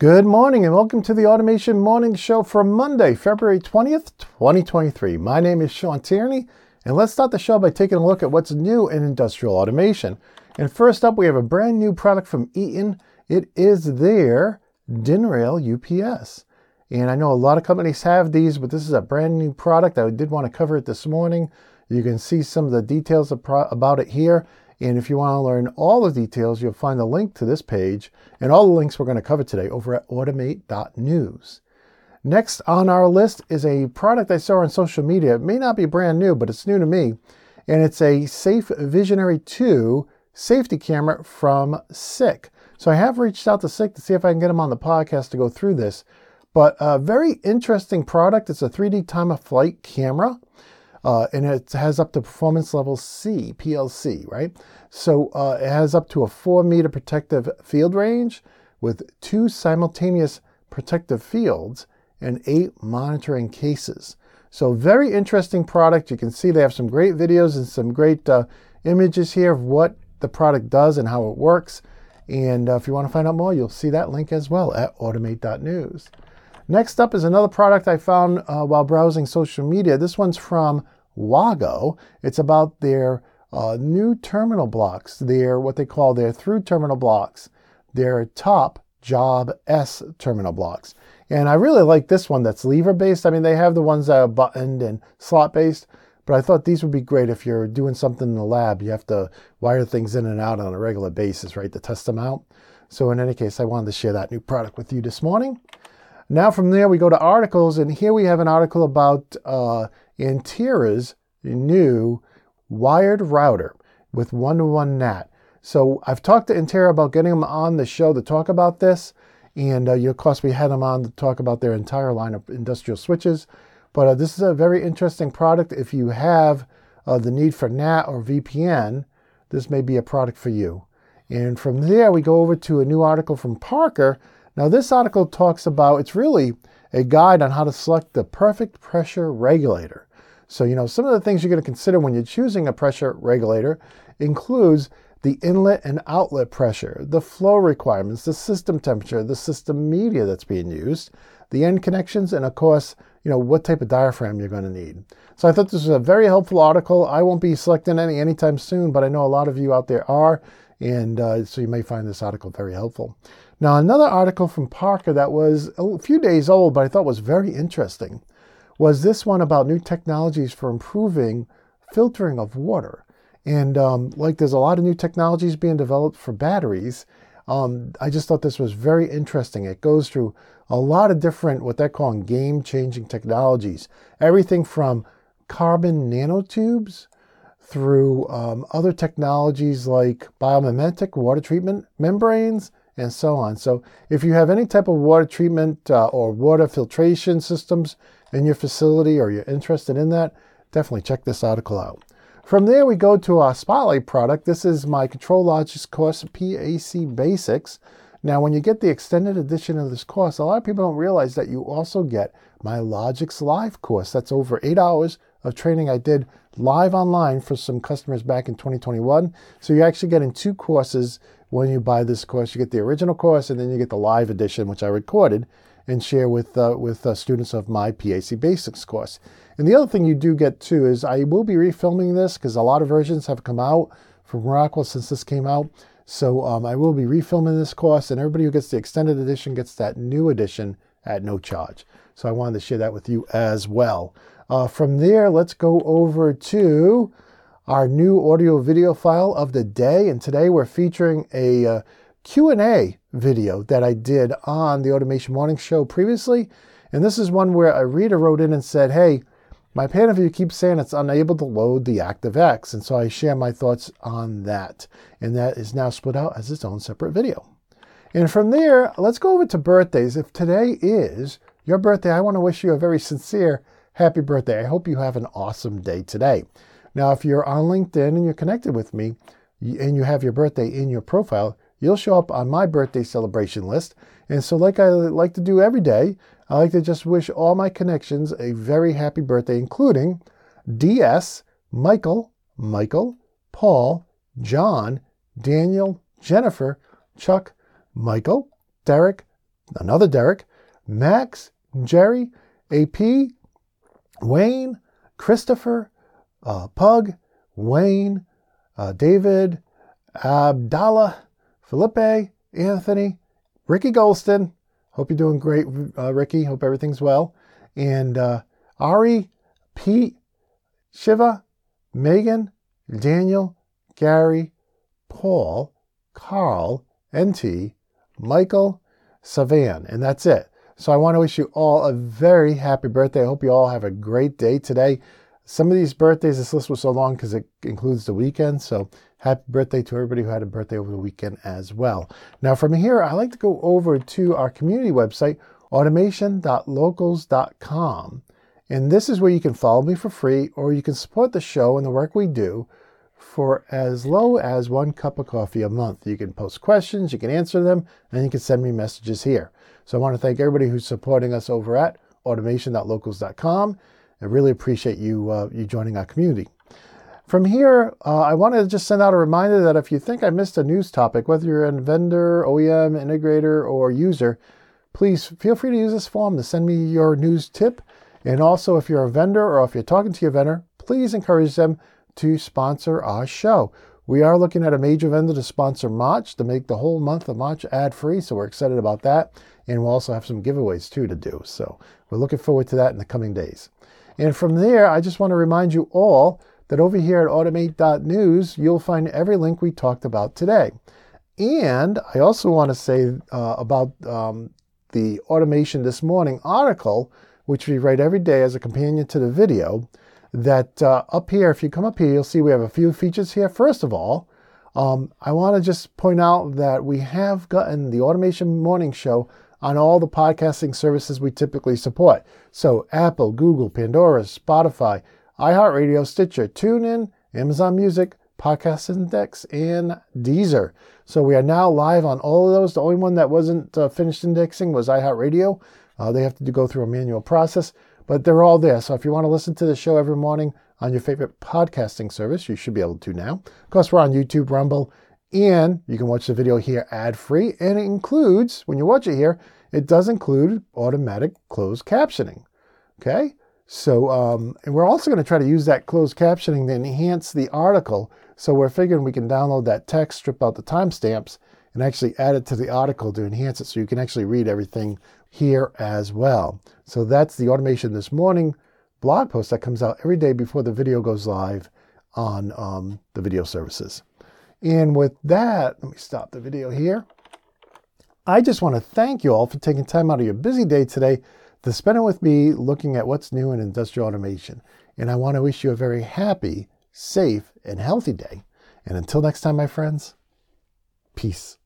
Good morning and welcome to the Automation Morning Show for Monday, February 20th, 2023. My name is Sean Tierney, and let's start the show by taking a look at what's new in industrial automation. And first up, we have a brand new product from Eaton. It is their Din Rail UPS. And I know a lot of companies have these, but this is a brand new product. I did want to cover it this morning. You can see some of the details about it here. And if you want to learn all the details, you'll find a link to this page and all the links we're going to cover today over at automate.news. Next on our list is a product I saw on social media. It may not be brand new, but it's new to me. And it's a Safe Visionary 2 safety camera from SICK. So I have reached out to SICK to see if I can get them on the podcast to go through this. But a very interesting product. It's a 3D time of flight camera. Uh, and it has up to performance level C, PLC, right? So uh, it has up to a four meter protective field range with two simultaneous protective fields and eight monitoring cases. So very interesting product. You can see they have some great videos and some great uh, images here of what the product does and how it works. And uh, if you want to find out more, you'll see that link as well at automate.news. Next up is another product I found uh, while browsing social media. This one's from Wago. It's about their uh, new terminal blocks, their what they call their through terminal blocks, their top job S terminal blocks. And I really like this one that's lever based. I mean, they have the ones that are buttoned and slot based, but I thought these would be great if you're doing something in the lab. You have to wire things in and out on a regular basis, right, to test them out. So, in any case, I wanted to share that new product with you this morning. Now from there, we go to articles, and here we have an article about uh, Antaira's new wired router with one-to-one NAT. So I've talked to Intera about getting them on the show to talk about this, and uh, of course we had them on to talk about their entire line of industrial switches. But uh, this is a very interesting product. If you have uh, the need for NAT or VPN, this may be a product for you. And from there, we go over to a new article from Parker now, this article talks about it's really a guide on how to select the perfect pressure regulator. So, you know, some of the things you're going to consider when you're choosing a pressure regulator includes the inlet and outlet pressure, the flow requirements, the system temperature, the system media that's being used, the end connections, and of course, you know, what type of diaphragm you're going to need. So I thought this was a very helpful article. I won't be selecting any anytime soon, but I know a lot of you out there are, and uh, so you may find this article very helpful. Now, another article from Parker that was a few days old, but I thought was very interesting, was this one about new technologies for improving filtering of water. And um, like there's a lot of new technologies being developed for batteries, um, I just thought this was very interesting. It goes through a lot of different, what they're calling game changing technologies. Everything from carbon nanotubes through um, other technologies like biomimetic water treatment membranes and so on. So if you have any type of water treatment uh, or water filtration systems in your facility or you're interested in that, definitely check this article out. From there, we go to our Spotlight product. This is my Control ControlLogix course, PAC Basics. Now, when you get the extended edition of this course, a lot of people don't realize that you also get my Logix Live course. That's over eight hours of training I did live online for some customers back in 2021. So you're actually getting two courses when you buy this course. You get the original course, and then you get the live edition, which I recorded and share with uh, with uh, students of my PAC Basics course. And the other thing you do get too is I will be refilming this because a lot of versions have come out from Rockwell since this came out. So um, I will be refilming this course, and everybody who gets the extended edition gets that new edition at no charge. So I wanted to share that with you as well. Uh, from there, let's go over to our new audio video file of the day. And today we're featuring a uh, Q&A video that I did on the Automation Morning Show previously. And this is one where a reader wrote in and said, hey, my PanelView keeps saying it's unable to load the ActiveX. And so I share my thoughts on that. And that is now split out as its own separate video. And from there, let's go over to birthdays. If today is your birthday, I want to wish you a very sincere happy birthday. I hope you have an awesome day today. Now, if you're on LinkedIn and you're connected with me and you have your birthday in your profile, you'll show up on my birthday celebration list. And so, like I like to do every day, I like to just wish all my connections a very happy birthday, including DS, Michael, Michael, Paul, John, Daniel, Jennifer, Chuck, Michael, Derek, another Derek, Max, Jerry, AP, Wayne, Christopher, uh, Pug, Wayne, uh, David, Abdallah, Felipe, Anthony, Ricky Golston. Hope you're doing great, uh, Ricky. Hope everything's well. And uh, Ari, Pete, Shiva, Megan, Daniel, Gary, Paul, Carl, NT, Michael, Savan. And that's it. So I want to wish you all a very happy birthday. I hope you all have a great day today. Some of these birthdays, this list was so long because it includes the weekend. So happy birthday to everybody who had a birthday over the weekend as well. Now, from here, I like to go over to our community website, automation.locals.com. And this is where you can follow me for free or you can support the show and the work we do for as low as one cup of coffee a month. You can post questions, you can answer them, and you can send me messages here. So I want to thank everybody who's supporting us over at automation.locals.com. I really appreciate you uh, you joining our community. From here, uh, I want to just send out a reminder that if you think I missed a news topic, whether you're a vendor, OEM, integrator, or user, please feel free to use this form to send me your news tip. And also, if you're a vendor or if you're talking to your vendor, please encourage them to sponsor our show. We are looking at a major vendor to sponsor March to make the whole month of March ad free. So we're excited about that. And we'll also have some giveaways too to do. So we're looking forward to that in the coming days. And from there, I just want to remind you all that over here at automate.news, you'll find every link we talked about today. And I also want to say uh, about um, the Automation This Morning article, which we write every day as a companion to the video, that uh, up here, if you come up here, you'll see we have a few features here. First of all, um, I want to just point out that we have gotten the Automation Morning Show on all the podcasting services we typically support. So Apple, Google, Pandora, Spotify, iHeartRadio, Stitcher, TuneIn, Amazon Music, Podcast Index, and Deezer. So we are now live on all of those. The only one that wasn't uh, finished indexing was iHeartRadio. Uh, they have to go through a manual process, but they're all there. So if you want to listen to the show every morning on your favorite podcasting service, you should be able to now. Of course, we're on YouTube, Rumble, and you can watch the video here ad free. And it includes, when you watch it here, it does include automatic closed captioning. Okay? So, um, and we're also going to try to use that closed captioning to enhance the article. So we're figuring we can download that text, strip out the timestamps, and actually add it to the article to enhance it so you can actually read everything here as well. So that's the automation this morning blog post that comes out every day before the video goes live on um, the video services. And with that, let me stop the video here. I just want to thank you all for taking time out of your busy day today spend it with me looking at what's new in industrial automation. And I want to wish you a very happy, safe, and healthy day. And until next time, my friends, peace.